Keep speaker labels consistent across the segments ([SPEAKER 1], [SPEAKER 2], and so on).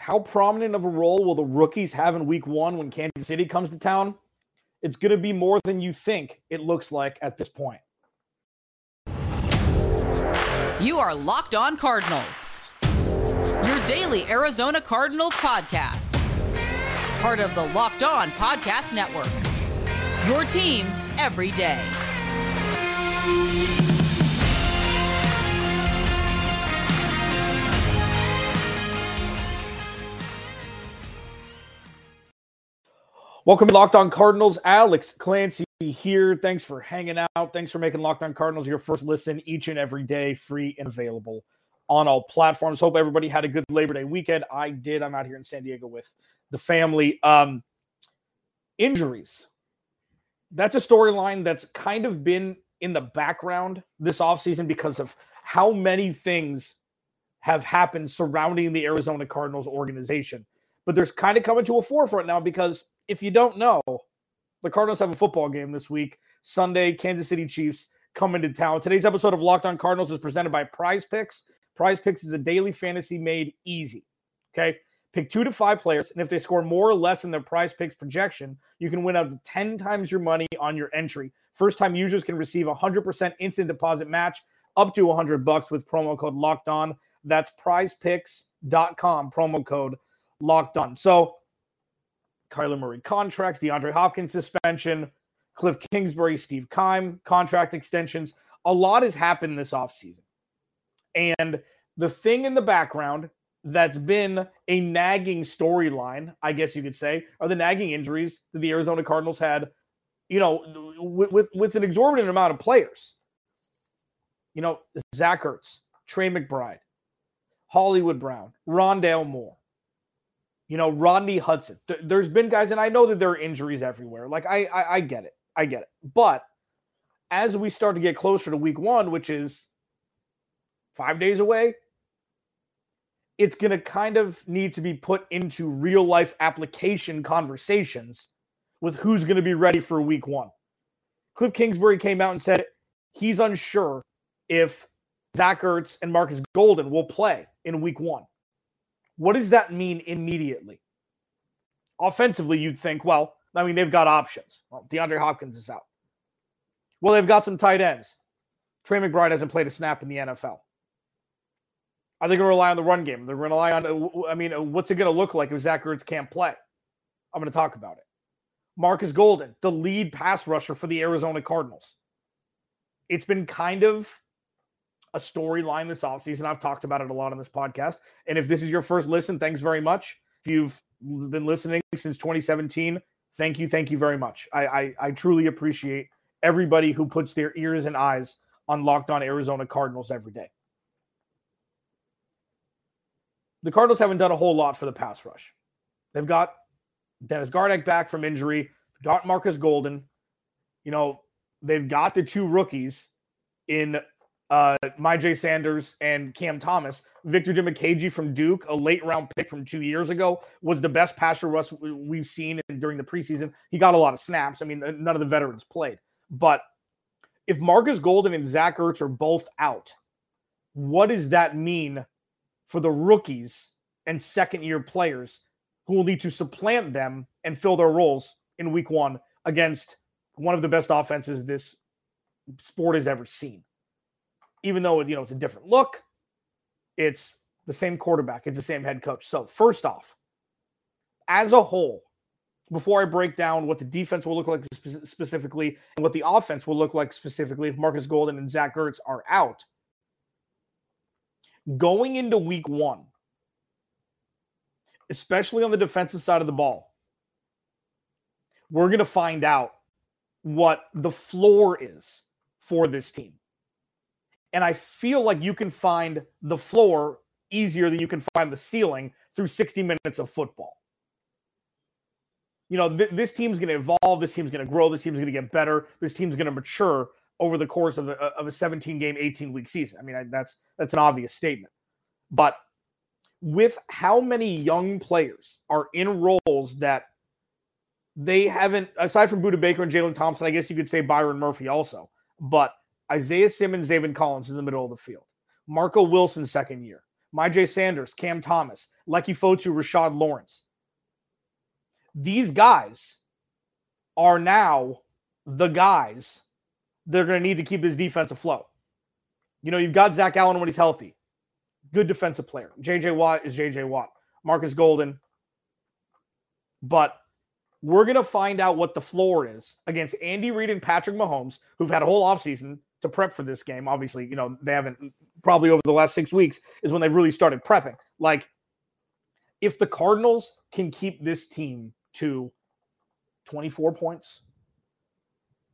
[SPEAKER 1] How prominent of a role will the rookies have in week one when Kansas City comes to town? It's going to be more than you think it looks like at this point.
[SPEAKER 2] You are Locked On Cardinals, your daily Arizona Cardinals podcast. Part of the Locked On Podcast Network. Your team every day.
[SPEAKER 1] Welcome to Locked On Cardinals. Alex Clancy here. Thanks for hanging out. Thanks for making Locked On Cardinals your first listen each and every day, free and available on all platforms. Hope everybody had a good Labor Day weekend. I did. I'm out here in San Diego with the family. Um, injuries. That's a storyline that's kind of been in the background this offseason because of how many things have happened surrounding the Arizona Cardinals organization. But there's kind of coming to a forefront now because if you don't know, the Cardinals have a football game this week. Sunday, Kansas City Chiefs come into town. Today's episode of Locked On Cardinals is presented by Prize Picks. Prize Picks is a daily fantasy made easy. Okay. Pick two to five players, and if they score more or less than their prize picks projection, you can win up to 10 times your money on your entry. First time users can receive a 100% instant deposit match up to 100 bucks with promo code locked on. That's prizepicks.com, promo code locked on. So, Kyler Murray contracts, DeAndre Hopkins suspension, Cliff Kingsbury, Steve Keim contract extensions. A lot has happened this offseason. And the thing in the background that's been a nagging storyline, I guess you could say, are the nagging injuries that the Arizona Cardinals had, you know, with, with, with an exorbitant amount of players. You know, Zach Ertz, Trey McBride, Hollywood Brown, Rondale Moore, you know, Rodney Hudson. Th- there's been guys, and I know that there are injuries everywhere. Like I, I, I get it, I get it. But as we start to get closer to Week One, which is five days away, it's going to kind of need to be put into real life application conversations with who's going to be ready for Week One. Cliff Kingsbury came out and said he's unsure if Zach Ertz and Markus Golden will play in Week One. What does that mean immediately? Offensively, you'd think, well, I mean, they've got options. Well, DeAndre Hopkins is out. Well, they've got some tight ends. Trey McBride hasn't played a snap in the NFL. Are they going to rely on the run game? They're going to rely on, uh, I mean, uh, what's it going to look like if Zach Ertz can't play? I'm going to talk about it. Markus Golden, the lead pass rusher for the Arizona Cardinals. It's been kind of a storyline this offseason. I've talked about it a lot on this podcast. And if this is your first listen, thanks very much. If you've been listening since 2017, thank you, thank you very much. I, I, I truly appreciate everybody who puts their ears and eyes on Locked On Arizona Cardinals every day. The Cardinals haven't done a whole lot for the pass rush. They've got Dennis Gardeck back from injury, got Markus Golden. You know, they've got the two rookies in uh, Myjai Sanders and Cam Thomas. Victor Dimukeje from Duke, a late round pick from two years ago, was the best passer we've seen during the preseason. He got a lot of snaps. I mean, none of the veterans played. But if Markus Golden and Zach Ertz are both out, what does that mean for the rookies and second year players who will need to supplant them and fill their roles in week one against one of the best offenses this sport has ever seen? Even though you know it's a different look, it's the same quarterback, it's the same head coach. So, first off, as a whole, before I break down what the defense will look like spe- specifically and what the offense will look like specifically if Markus Golden and Zach Ertz are out, going into week one, especially on the defensive side of the ball, we're going to find out what the floor is for this team. And I feel like you can find the floor easier than you can find the ceiling through 60 minutes of football. you know, th- this team's going to evolve. This team's going to grow. This team's going to get better. This team's going to mature over the course of a, of a 17 game, 18 week season. I mean, I, that's that's an obvious statement. But with how many young players are in roles that they haven't, aside from Budda Baker and Jalen Thompson, I guess you could say Byron Murphy also, but Isaiah Simmons, Zaven Collins in the middle of the field, Marco Wilson, second year, Myjai Sanders, Cam Thomas, Leki Fotu, Rashard Lawrence. These guys are now the guys they're going to need to keep this defense afloat. You know, you've got Zach Allen when he's healthy, good defensive player. JJ Watt is JJ Watt, Markus Golden. But we're going to find out what the floor is against Andy Reid and Patrick Mahomes, who've had a whole offseason to prep for this game. Obviously, you know, they haven't probably over the last six weeks is when they've really started prepping. Like, if the Cardinals can keep this team to 24 points,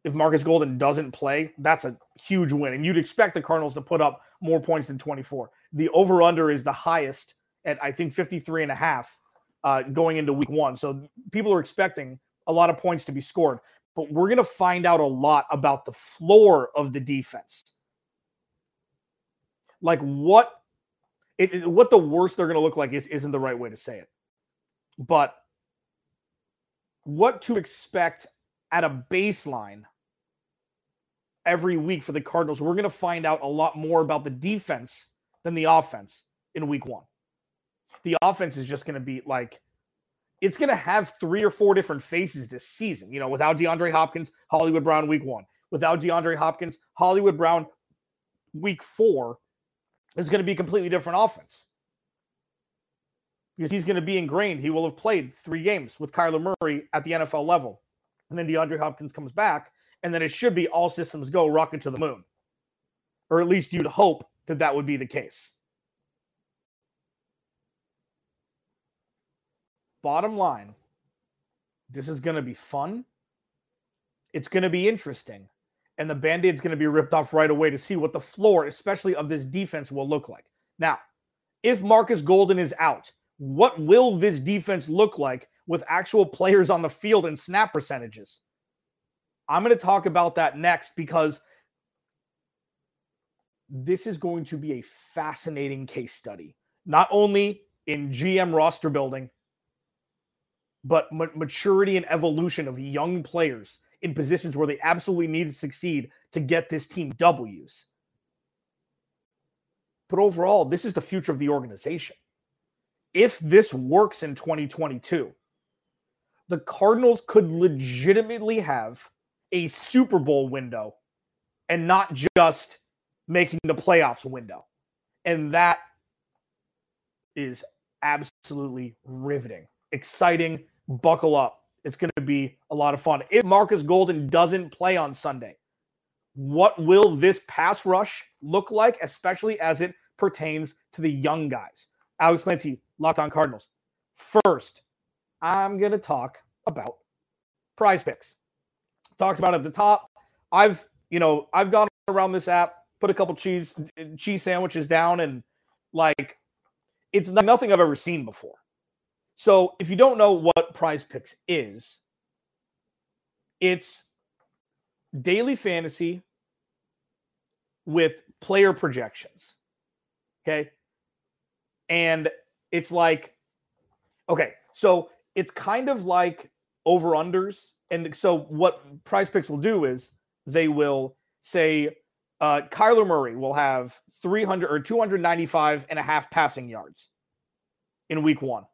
[SPEAKER 1] if Markus Golden doesn't play, that's a huge win. And you'd expect the Cardinals to put up more points than 24. The over under is the highest at, I think, 53 and a half uh, going into week one. So people are expecting a lot of points to be scored. But we're going to find out a lot about the floor of the defense. Like what it, what the worst they're going to look like is, isn't the right way to say it. But what to expect at a baseline every week for the Cardinals. We're going to find out a lot more about the defense than the offense in week one. The offense is just going to be like, it's going to have three or four different faces this season. You know, without DeAndre Hopkins, Hollywood Brown week one. Without DeAndre Hopkins, Hollywood Brown week four is going to be a completely different offense because he's going to be ingrained. He will have played three games with Kyler Murray at the NFL level. And then DeAndre Hopkins comes back and then it should be all systems go rocket to the moon. Or at least you'd hope that that would be the case. Bottom line, this is going to be fun. It's going to be interesting. And the band aid's going to be ripped off right away to see what the floor, especially of this defense, will look like. Now, if Markus Golden is out, what will this defense look like with actual players on the field and snap percentages? I'm going to talk about that next because this is going to be a fascinating case study, not only in GM roster building, but maturity and evolution of young players in positions where they absolutely need to succeed to get this team W's. But overall, this is the future of the organization. If this works in 2022, the Cardinals could legitimately have a Super Bowl window and not just making the playoffs window. And that is absolutely riveting, exciting. Buckle up. It's going to be a lot of fun. If Markus Golden doesn't play on Sunday, what will this pass rush look like, especially as it pertains to the young guys? Alex Clancy, Locked on Cardinals. First, I'm going to talk about prize picks talked about at the top. I've, you know, I've gone around this app, put a couple cheese cheese sandwiches down, and like it's nothing I've ever seen before. So if you don't know what Prize Picks is, it's daily fantasy with player projections. Okay. And it's like, okay, so it's kind of like over unders and so what prize picks will do is they will say uh, Kyler Murray will have 300 or 295 and a half passing yards in week one.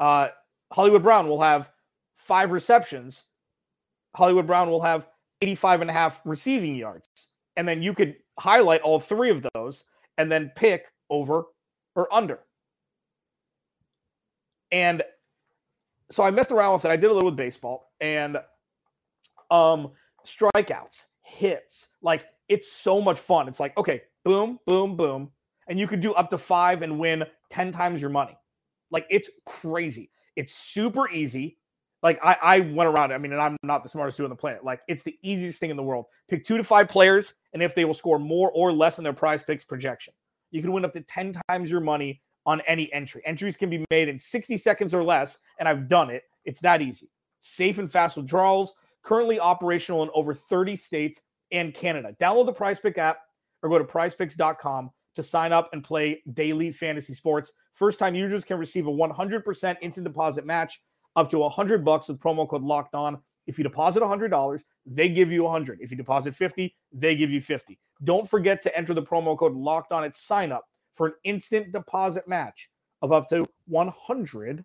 [SPEAKER 1] Uh, Hollywood Brown will have five receptions. Hollywood Brown will have 85 and a half receiving yards. And then you could highlight all three of those and then pick over or under. And so I messed around with it. I did a little with baseball and um strikeouts, hits. Like it's so much fun. It's like, okay, boom, boom, boom. And you could do up to five and win 10 times your money. Like it's crazy. It's super easy. Like I, I went around. I mean, and I'm not the smartest dude on the planet. Like it's the easiest thing in the world. Pick two to five players, and if they will score more or less than their prize picks projection, you can win up to 10 times your money on any entry. Entries can be made in 60 seconds or less, and I've done it. It's that easy. Safe and fast withdrawals, currently operational in over 30 states and Canada. Download the Prize Pick app or go to prizepicks.com to sign up and play daily fantasy sports. First time users can receive a 100% instant deposit match up to 100 bucks with promo code locked on. If you deposit $100, they give you 100. If you deposit 50, they give you 50. Don't forget to enter the promo code locked on at sign up for an instant deposit match of up to $100.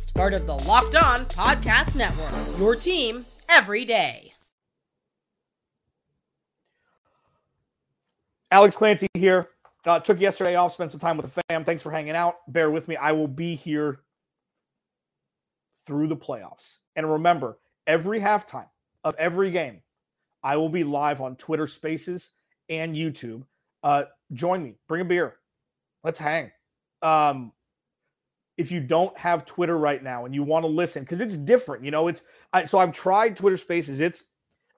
[SPEAKER 3] part of the Locked On Podcast Network. Your team every day.
[SPEAKER 1] Alex Clancy here. Uh, took yesterday off, spent some time with the fam. Thanks for hanging out. Bear with me. I will be here through the playoffs. And remember, every halftime of every game, I will be live on Twitter Spaces and YouTube. Uh, join me. Bring a beer. Let's hang. Um, if you don't have Twitter right now and you want to listen because it's different, you know, it's I, so I've tried Twitter Spaces. It's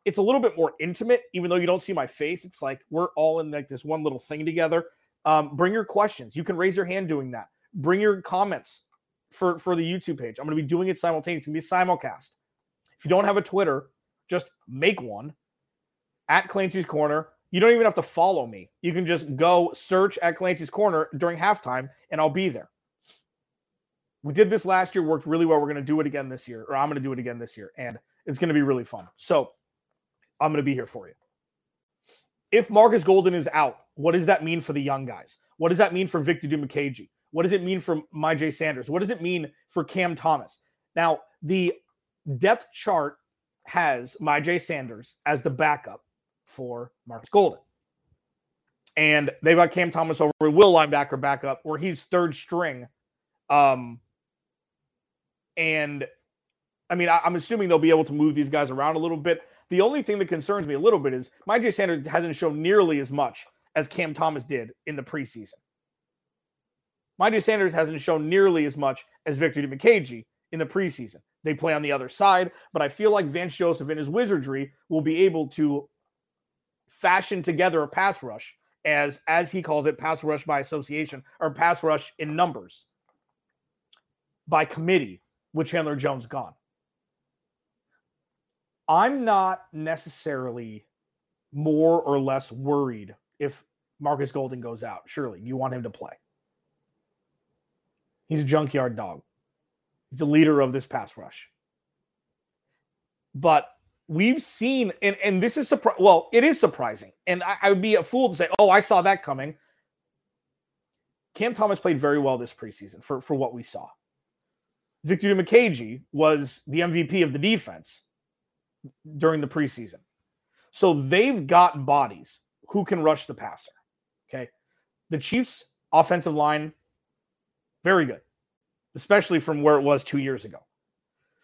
[SPEAKER 1] it's a little bit more intimate, even though you don't see my face. It's like we're all in like this one little thing together. Um, bring your questions. You can raise your hand doing that. Bring your comments for for the YouTube page. I'm going to be doing it simultaneously. It's going to be a simulcast. If you don't have a Twitter, just make one at Clancy's Corner. You don't even have to follow me. You can just go search at Clancy's Corner during halftime, and I'll be there. We did this last year, worked really well. We're going to do it again this year, or I'm going to do it again this year, and it's going to be really fun. So I'm going to be here for you. If Markus Golden is out, what does that mean for the young guys? What does that mean for Victor Dimukeje? What does it mean for Myjai Sanders? What does it mean for Cam Thomas? Now, the depth chart has Myjai Sanders as the backup for Markus Golden. And they've got Cam Thomas over Will linebacker backup, where he's third string um, and I mean, I, am assuming they'll be able to move these guys around a little bit. The only thing that concerns me a little bit is Myjai Sanders hasn't shown nearly as much as Cam Thomas did in the preseason. Myjai Sanders hasn't shown nearly as much as Victor Dimukeje in the preseason. They play on the other side, but I feel like Vance Joseph and his wizardry will be able to fashion together a pass rush as as he calls it pass rush by association or pass rush in numbers by committee with Chandler Jones gone. I'm not necessarily more or less worried if Markus Golden goes out. Surely you want him to play. He's a junkyard dog. He's the leader of this pass rush. But we've seen, and, and this is surprising. Well, it is surprising. And I, I would be a fool to say, oh, I saw that coming. Cam Thomas played very well this preseason for, for what we saw. Victor Dimukeje was the MVP of the defense during the preseason. So they've got bodies who can rush the passer. Okay. The Chiefs' offensive line, very good, especially from where it was two years ago.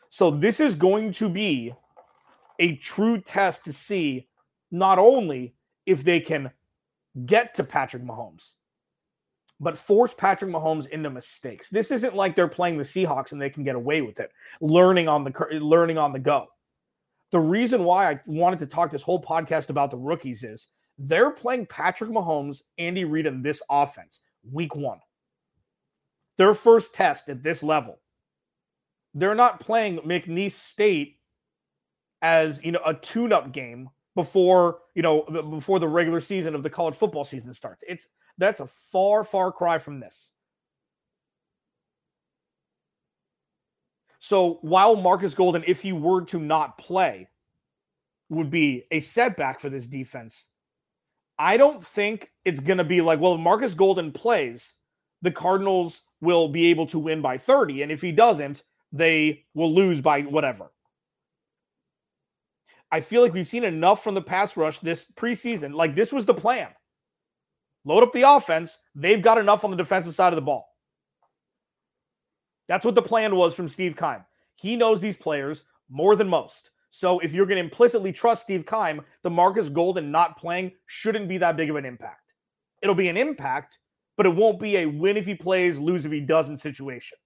[SPEAKER 1] So this is going to be a true test to see not only if they can get to Patrick Mahomes, but force Patrick Mahomes into mistakes. This isn't like they're playing the Seahawks and they can get away with it, learning on the learning on the go. The reason why I wanted to talk this whole podcast about the rookies is they're playing Patrick Mahomes, Andy Reid, in this offense week one. Their first test at this level. They're not playing McNeese State as you know a tune-up game before you know before the regular season of the college football season starts. It's that's a far, far cry from this. So while Markus Golden, if he were to not play, would be a setback for this defense, I don't think it's going to be like, well, if Markus Golden plays, the Cardinals will be able to win by 30. And if he doesn't, they will lose by whatever. I feel like we've seen enough from the pass rush this preseason. Like this was the plan load up the offense. They've got enough on the defensive side of the ball. That's what the plan was from Steve Keim. He knows these players more than most. So if you're going to implicitly trust Steve Keim, the Markus Golden not playing shouldn't be that big of an impact. It'll be an impact, but it won't be a win if he plays, lose if he doesn't situation.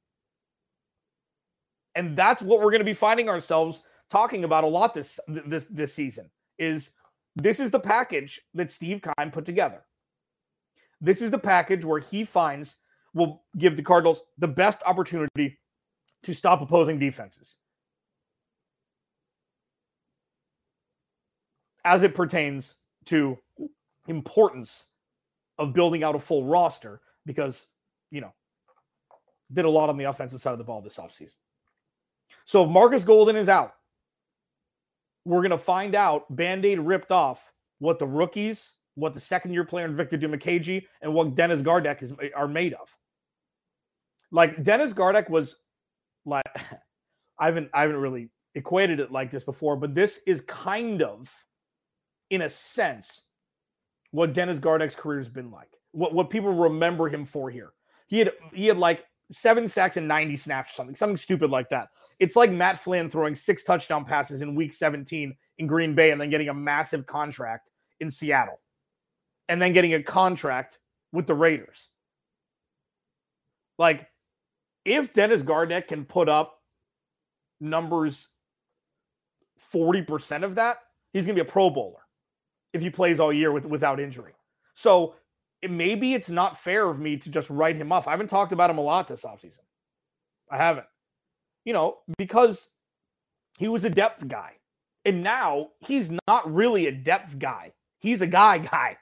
[SPEAKER 1] And that's what we're going to be finding ourselves talking about a lot this this this season is this is the package that Steve Keim put together. This is the package where he finds will give the Cardinals the best opportunity to stop opposing defenses. As it pertains to importance of building out a full roster because, you know, did a lot on the offensive side of the ball this offseason. So if Markus Golden is out, we're going to find out band aid ripped off what the rookies, what the second year player Victor Dimukeje, and what Dennis Gardeck is, are made of. Like Dennis Gardeck was like, I haven't, I haven't really equated it like this before, but this is kind of, in a sense, what Dennis Gardeck's career has been like. What what people remember him for here. He had he had like seven sacks and 90 snaps or something, something stupid like that. It's like Matt Flynn throwing six touchdown passes in week 17 in Green Bay and then getting a massive contract in Seattle and then getting a contract with the Raiders. Like, if Dennis Gardeck can put up numbers 40% of that, he's going to be a Pro Bowler if he plays all year with, without injury. So it, maybe it's not fair of me to just write him off. I haven't talked about him a lot this offseason. I haven't. You know, because he was a depth guy. And now he's not really a depth guy. He's a guy guy.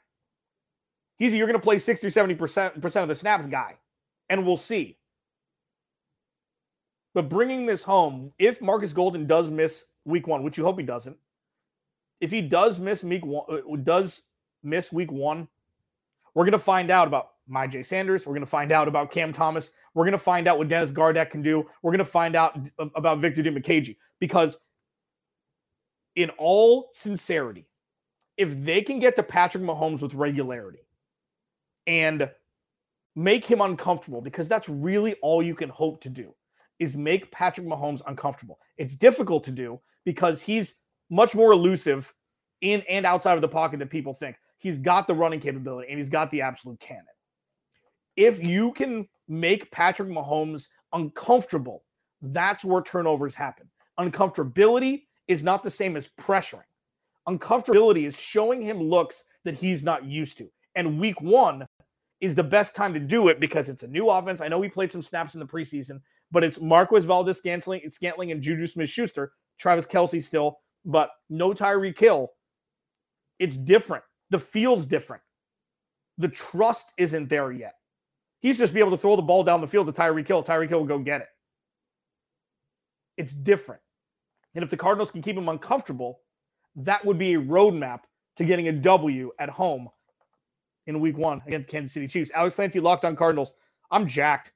[SPEAKER 1] He's a, you're going to play 60 or 70% of the snaps guy. And we'll see. But bringing this home, if Marcus Golden does miss week one, which you hope he doesn't, if he does miss week one, uh, does miss week one, we're going to find out about Myjai Sanders. We're going to find out about Cam Thomas. We're going to find out what Dennis Gardeck can do. We're going to find out about Victor Dimukeje because, in all sincerity, if they can get to Patrick Mahomes with regularity and make him uncomfortable, because that's really all you can hope to do is make Patrick Mahomes uncomfortable. It's difficult to do because he's much more elusive in and outside of the pocket than people think. He's got the running capability and he's got the absolute cannon. If you can make Patrick Mahomes uncomfortable, that's where turnovers happen. Uncomfortability is not the same as pressuring. Uncomfortability is showing him looks that he's not used to. And week one is the best time to do it because it's a new offense. I know we played some snaps in the preseason, but it's Marquez Valdes Scantling, Scantling and Juju Smith Schuster, Travis Kelce still, but no Tyreek Hill. It's different the feel's different. The trust isn't there yet. He's just be able to throw the ball down the field to Tyreek Hill. Tyreek Hill will go get it. It's different. And if the Cardinals can keep him uncomfortable, that would be a roadmap to getting a W at home in week one against Kansas City Chiefs. Alex Clancy locked on Cardinals. I'm jacked.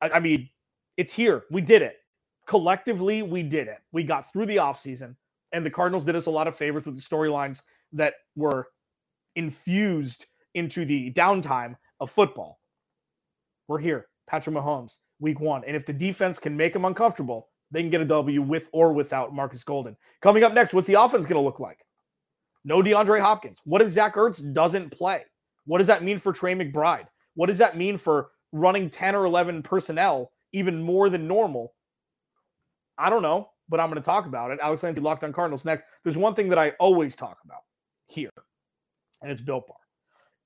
[SPEAKER 1] I, I mean, it's here. We did it. Collectively, we did it. We got through the offseason, and the Cardinals did us a lot of favors with the storylines that were infused into the downtime of football. We're here, Patrick Mahomes, week one. And if the defense can make him uncomfortable, they can get a W with or without Markus Golden. Coming up next, what's the offense going to look like? No DeAndre Hopkins. What if Zach Ertz doesn't play? What does that mean for Trey McBride? What does that mean for running 10 or 11 personnel even more than normal? I don't know, but I'm going to talk about it. Alex Clancy, Locked on Cardinals next. There's one thing that I always talk about here and it's Built Bar.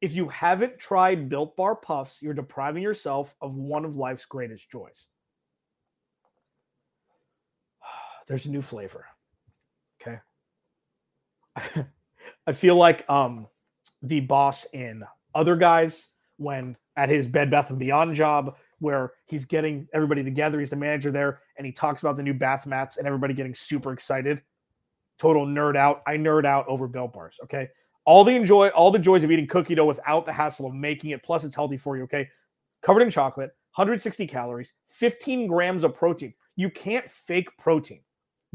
[SPEAKER 1] If you haven't tried Built Bar Puffs, you're depriving yourself of one of life's greatest joys. There's a new flavor. Okay. I feel like um the boss in other guys when at his Bed Bath and Beyond job where he's getting everybody together, he's the manager there, and he talks about the new bath mats and everybody getting super excited. Total nerd out. I nerd out over Built Bars. Okay all the enjoy all the joys of eating cookie dough without the hassle of making it plus it's healthy for you okay covered in chocolate 160 calories 15 grams of protein you can't fake protein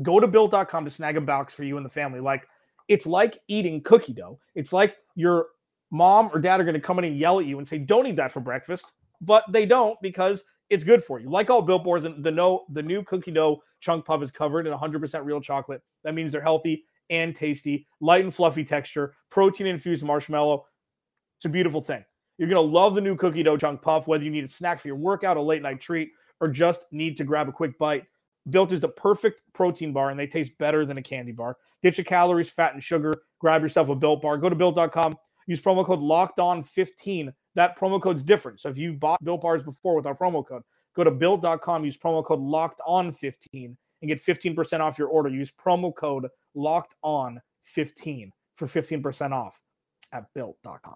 [SPEAKER 1] go to built.com to snag a box for you and the family like it's like eating cookie dough it's like your mom or dad are going to come in and yell at you and say don't eat that for breakfast but they don't because it's good for you. Like all Built Bars, and the no the new cookie dough chunk puff is covered in 100% real chocolate. That means they're healthy and tasty, light and fluffy texture, protein infused marshmallow. It's a beautiful thing. You're gonna love the new cookie dough chunk puff, whether you need a snack for your workout, a late night treat, or just need to grab a quick bite. Built is the perfect protein bar, and they taste better than a candy bar. Ditch your calories, fat, and sugar. Grab yourself a Built bar. Go to built.com. Use promo code Locked On 15 That promo code's different. So if you've bought Built bars before with our promo code, go to built.com. Use promo code Locked On 15 and get 15% off your order. Use promo code Locked On 15 for 15% off at built.com.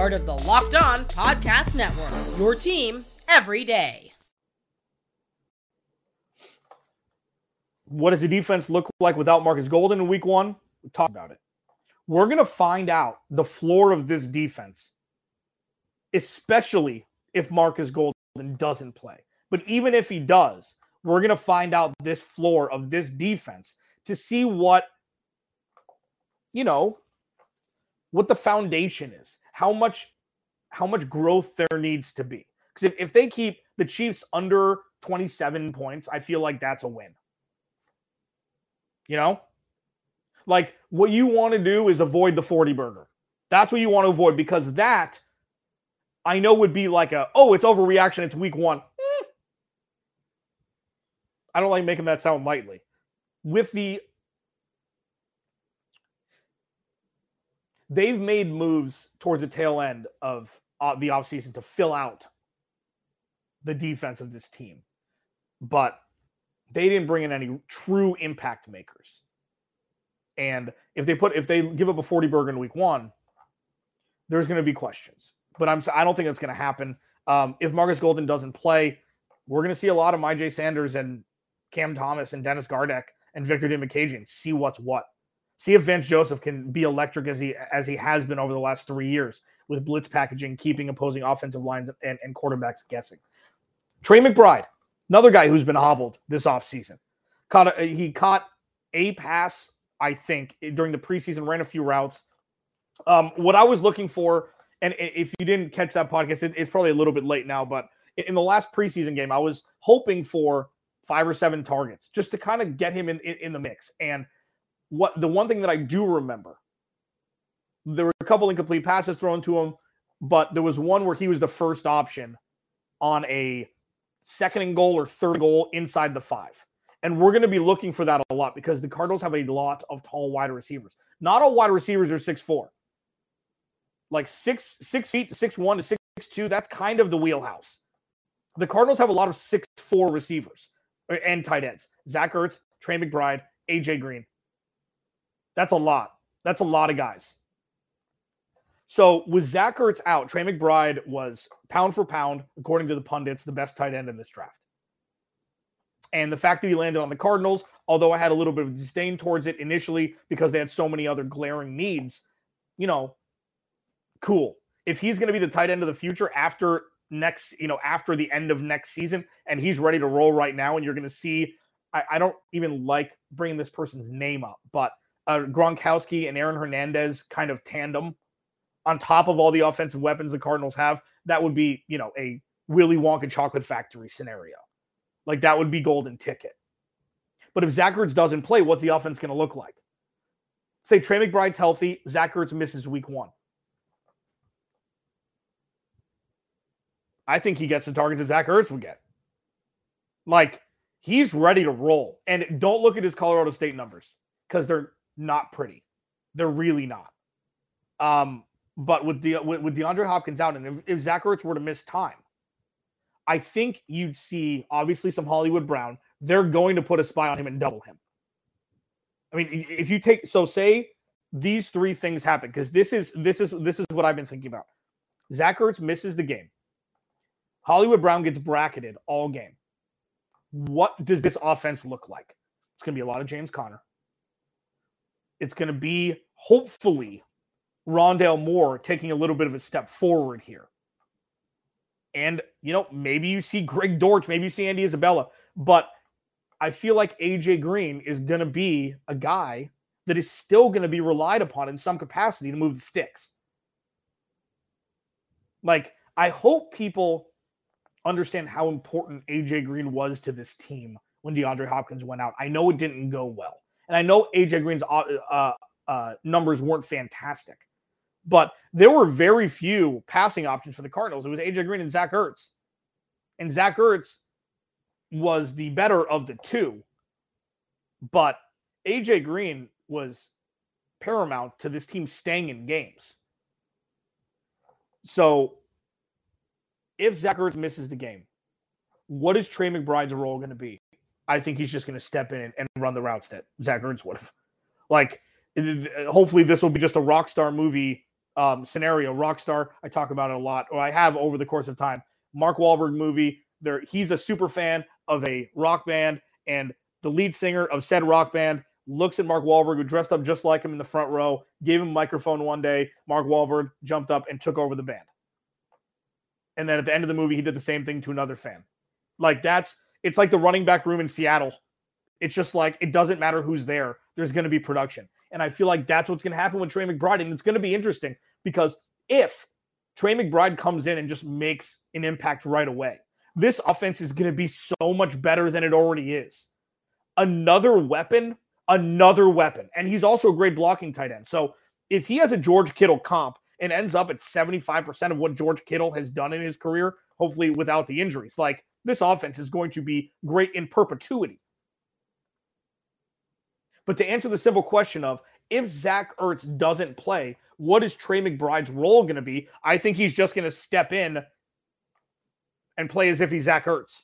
[SPEAKER 3] part of the Locked On Podcast Network. Your team every day.
[SPEAKER 1] What does the defense look like without Markus Golden in week one? We talk about it. We're going to find out the floor of this defense, especially if Markus Golden doesn't play. But even if he does, we're going to find out this floor of this defense to see what, you know, what the foundation is how much how much growth there needs to be. Because if, if they keep the Chiefs under 27 points, I feel like that's a win. You know? Like what you want to do is avoid the 40 burger. That's what you want to avoid because that I know would be like a, oh, it's overreaction. It's week one. Eh. I don't like making that sound lightly. With the they've made moves towards the tail end of uh, the offseason to fill out the defense of this team. But they didn't bring in any true impact makers. And if they put if they give up a 40 burger in week one, there's going to be questions. But I'm I don't think that's going to happen. Um, if Markus Golden doesn't play, we're going to see a lot of Myjai Sanders and Cam Thomas and Dennis Gardeck and Victor Dimukeje see what's what. See if Vance Joseph can be electric as he as he has been over the last three years with blitz packaging, keeping opposing offensive lines and, and quarterbacks guessing. Trey McBride, another guy who's been hobbled this offseason. Caught a, he caught a pass, I think, during the preseason, ran a few routes. Um, what I was looking for, and if you didn't catch that podcast, it, it's probably a little bit late now, but in the last preseason game, I was hoping for five or seven targets just to kind of get him in, in, in the mix. And – what the one thing that I do remember, there were a couple incomplete passes thrown to him, but there was one where he was the first option on a second and goal or third goal inside the five. And we're going to be looking for that a lot because the Cardinals have a lot of tall wide receivers. Not all wide receivers are six four. Like six six feet to six one to six two. That's kind of the wheelhouse. The Cardinals have a lot of six four receivers uh, and tight ends. Zach Ertz, Trey McBride, AJ Green. That's a lot. That's a lot of guys. So with Zach Ertz out, Trey McBride was pound for pound, according to the pundits, the best tight end in this draft. And the fact that he landed on the Cardinals, although I had a little bit of disdain towards it initially because they had so many other glaring needs, you know, cool. If he's going to be the tight end of the future after next, you know, after the end of next season, and he's ready to roll right now, and you're going to see, I, I don't even like bringing this person's name up, but uh, Gronkowski and Aaron Hernandez kind of tandem on top of all the offensive weapons the Cardinals have, that would be, you know, a Willy Wonka chocolate factory scenario. Like that would be golden ticket. But if Zach Ertz doesn't play, what's the offense going to look like? Say Trey McBride's healthy, Zach Ertz misses week one. I think he gets the target that Zach Ertz would get. Like he's ready to roll. And don't look at his Colorado State numbers because they're not pretty. They're really not. Um, but with the with, with DeAndre Hopkins out, and if, if Zach Ertz were to miss time, I think you'd see obviously some Hollywood Brown. They're going to put a spy on him and double him. I mean, if you take so say these three things happen because this is this is this is what I've been thinking about. Zach Ertz misses the game. Hollywood Brown gets bracketed all game. What does this offense look like? It's going to be a lot of James Conner. It's going to be hopefully Rondale Moore taking a little bit of a step forward here. And, you know, maybe you see Greg Dortch, maybe you see Andy Isabella, but I feel like AJ Green is going to be a guy that is still going to be relied upon in some capacity to move the sticks. Like, I hope people understand how important AJ Green was to this team when DeAndre Hopkins went out. I know it didn't go well. And I know AJ Green's uh, uh, uh, numbers weren't fantastic, but there were very few passing options for the Cardinals. It was AJ Green and Zach Ertz. And Zach Ertz was the better of the two. But AJ Green was paramount to this team staying in games. So if Zach Ertz misses the game, what is Trey McBride's role going to be? I think he's just going to step in and, and, run the routes that Zach Ertz would have. Like, hopefully, this will be just a rock star movie um, scenario. Rockstar, I talk about it a lot, or I have over the course of time. Mark Wahlberg movie. There, he's a super fan of a rock band, and the lead singer of said rock band looks at Mark Wahlberg, who dressed up just like him in the front row, gave him a microphone one day. Mark Wahlberg jumped up and took over the band. And then at the end of the movie, he did the same thing to another fan. Like that's it's like the running back room in Seattle. It's just like it doesn't matter who's there. There's going to be production. And I feel like that's what's going to happen with Trey McBride. And it's going to be interesting because if Trey McBride comes in and just makes an impact right away, this offense is going to be so much better than it already is. Another weapon, another weapon. And he's also a great blocking tight end. So if he has a George Kittle comp and ends up at 75% of what George Kittle has done in his career, hopefully without the injuries, like this offense is going to be great in perpetuity. But to answer the simple question of if Zach Ertz doesn't play, what is Trey McBride's role going to be? I think he's just going to step in and play as if he's Zach Ertz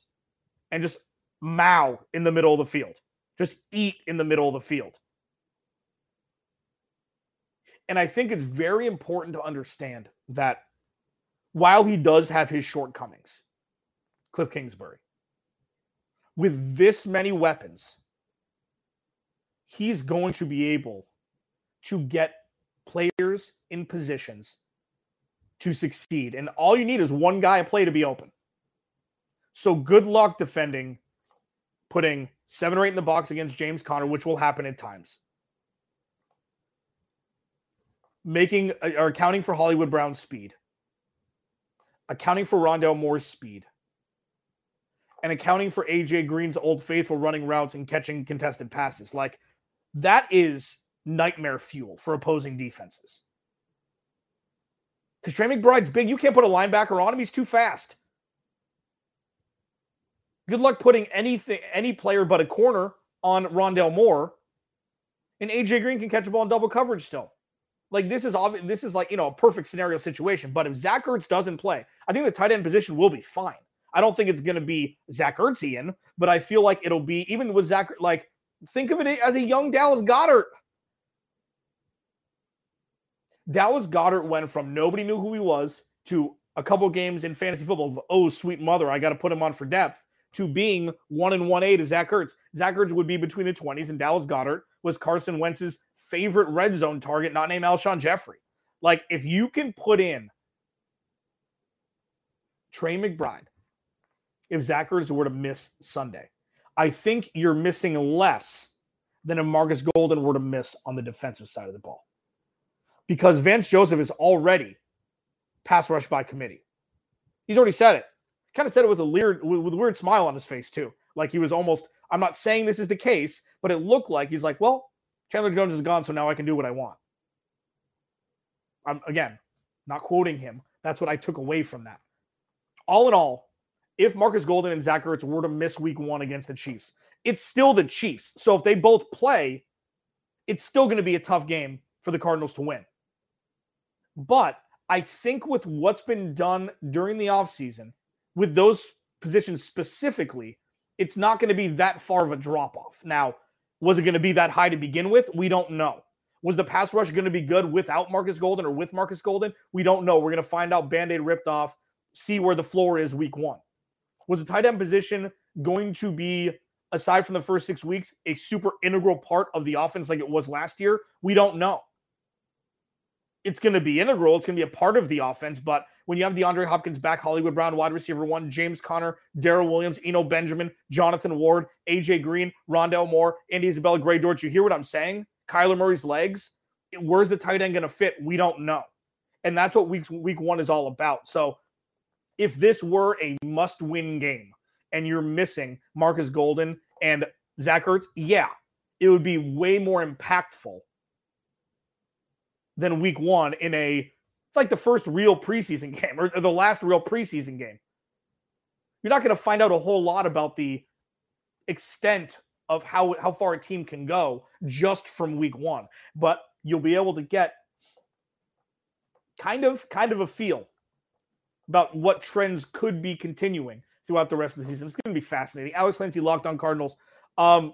[SPEAKER 1] and just mow in the middle of the field, just eat in the middle of the field. And I think it's very important to understand that while he does have his shortcomings, Cliff Kingsbury, with this many weapons, he's going to be able to get players in positions to succeed. And all you need is one guy a play to be open. So good luck defending, putting seven or eight in the box against James Conner, which will happen at times. Making uh, or accounting for Hollywood Brown's speed, accounting for Rondale Moore's speed, and accounting for AJ Green's old faithful running routes and catching contested passes. Like that is nightmare fuel for opposing defenses. Because Trey McBride's big. You can't put a linebacker on him. He's too fast. Good luck putting anything, any player but a corner on Rondale Moore. And AJ Green can catch a ball in double coverage still. Like this is obvious. This is like you know a perfect scenario situation. But if Zach Ertz doesn't play, I think the tight end position will be fine. I don't think it's going to be Zach Ertzian, but I feel like it'll be even with Zach. Like Think of it as a young Dallas Goedert. Dallas Goedert went from nobody knew who he was to a couple games in fantasy football. Oh, sweet mother, I got to put him on for depth. To being one and one A to Zach Ertz. Zach Ertz would be between the 20s, and Dallas Goedert was Carson Wentz's favorite red zone target, not named Alshon Jeffery. Like, if you can put in Trey McBride, if Zach Ertz were to miss Sunday, I think you're missing less than if Markus Golden were to miss on the defensive side of the ball. Because Vance Joseph is already pass rush by committee. He's already said it. Kind of said it with a weird, with a weird smile on his face, too. Like he was almost, I'm not saying this is the case, but it looked like he's like, well, Chandler Jones is gone, so now I can do what I want. I'm again not quoting him. That's what I took away from that. All in all, if Markus Golden and Zach Ertz were to miss week one against the Chiefs, it's still the Chiefs. So if they both play, it's still going to be a tough game for the Cardinals to win. But I think with what's been done during the offseason, with those positions specifically, it's not going to be that far of a drop off. Now, was it going to be that high to begin with? We don't know. Was the pass rush going to be good without Markus Golden or with Markus Golden? We don't know. We're going to find out band aid ripped off see where the floor is week one. Was the tight end position going to be, aside from the first six weeks, a super integral part of the offense like it was last year? We don't know. It's going to be integral. It's going to be a part of the offense. But when you have DeAndre Hopkins back, Hollywood Brown, wide receiver one, James Conner, Darrel Williams, Eno Benjamin, Jonathan Ward, AJ Green, Rondale Moore, Andy Isabella, Greg Dortch, you hear what I'm saying? Kyler Murray's legs. Where's the tight end going to fit? We don't know. And that's what week, week one is all about. So if this were a must win game and you're missing Markus Golden and Zach Ertz, yeah, it would be way more impactful than week one in a it's like the first real preseason game or the last real preseason game. You're not going to find out a whole lot about the extent of how how far a team can go just from week one, but you'll be able to get kind of kind of a feel about what trends could be continuing throughout the rest of the season. It's going to be fascinating. Alex Clancy, Locked on Cardinals. Um,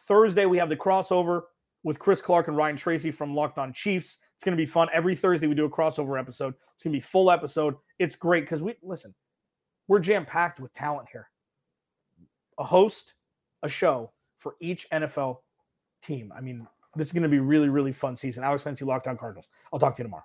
[SPEAKER 1] Thursday, we have the crossover with Chris Clark and Ryan Tracy from Locked on Chiefs. It's going to be fun. Every Thursday, we do a crossover episode. It's going to be full episode. It's great because we listen, we're jam packed with talent here. A host, a show for each NFL team. I mean, this is going to be really, really fun season. Alex Clancy, Locked on Cardinals. I'll talk to you tomorrow.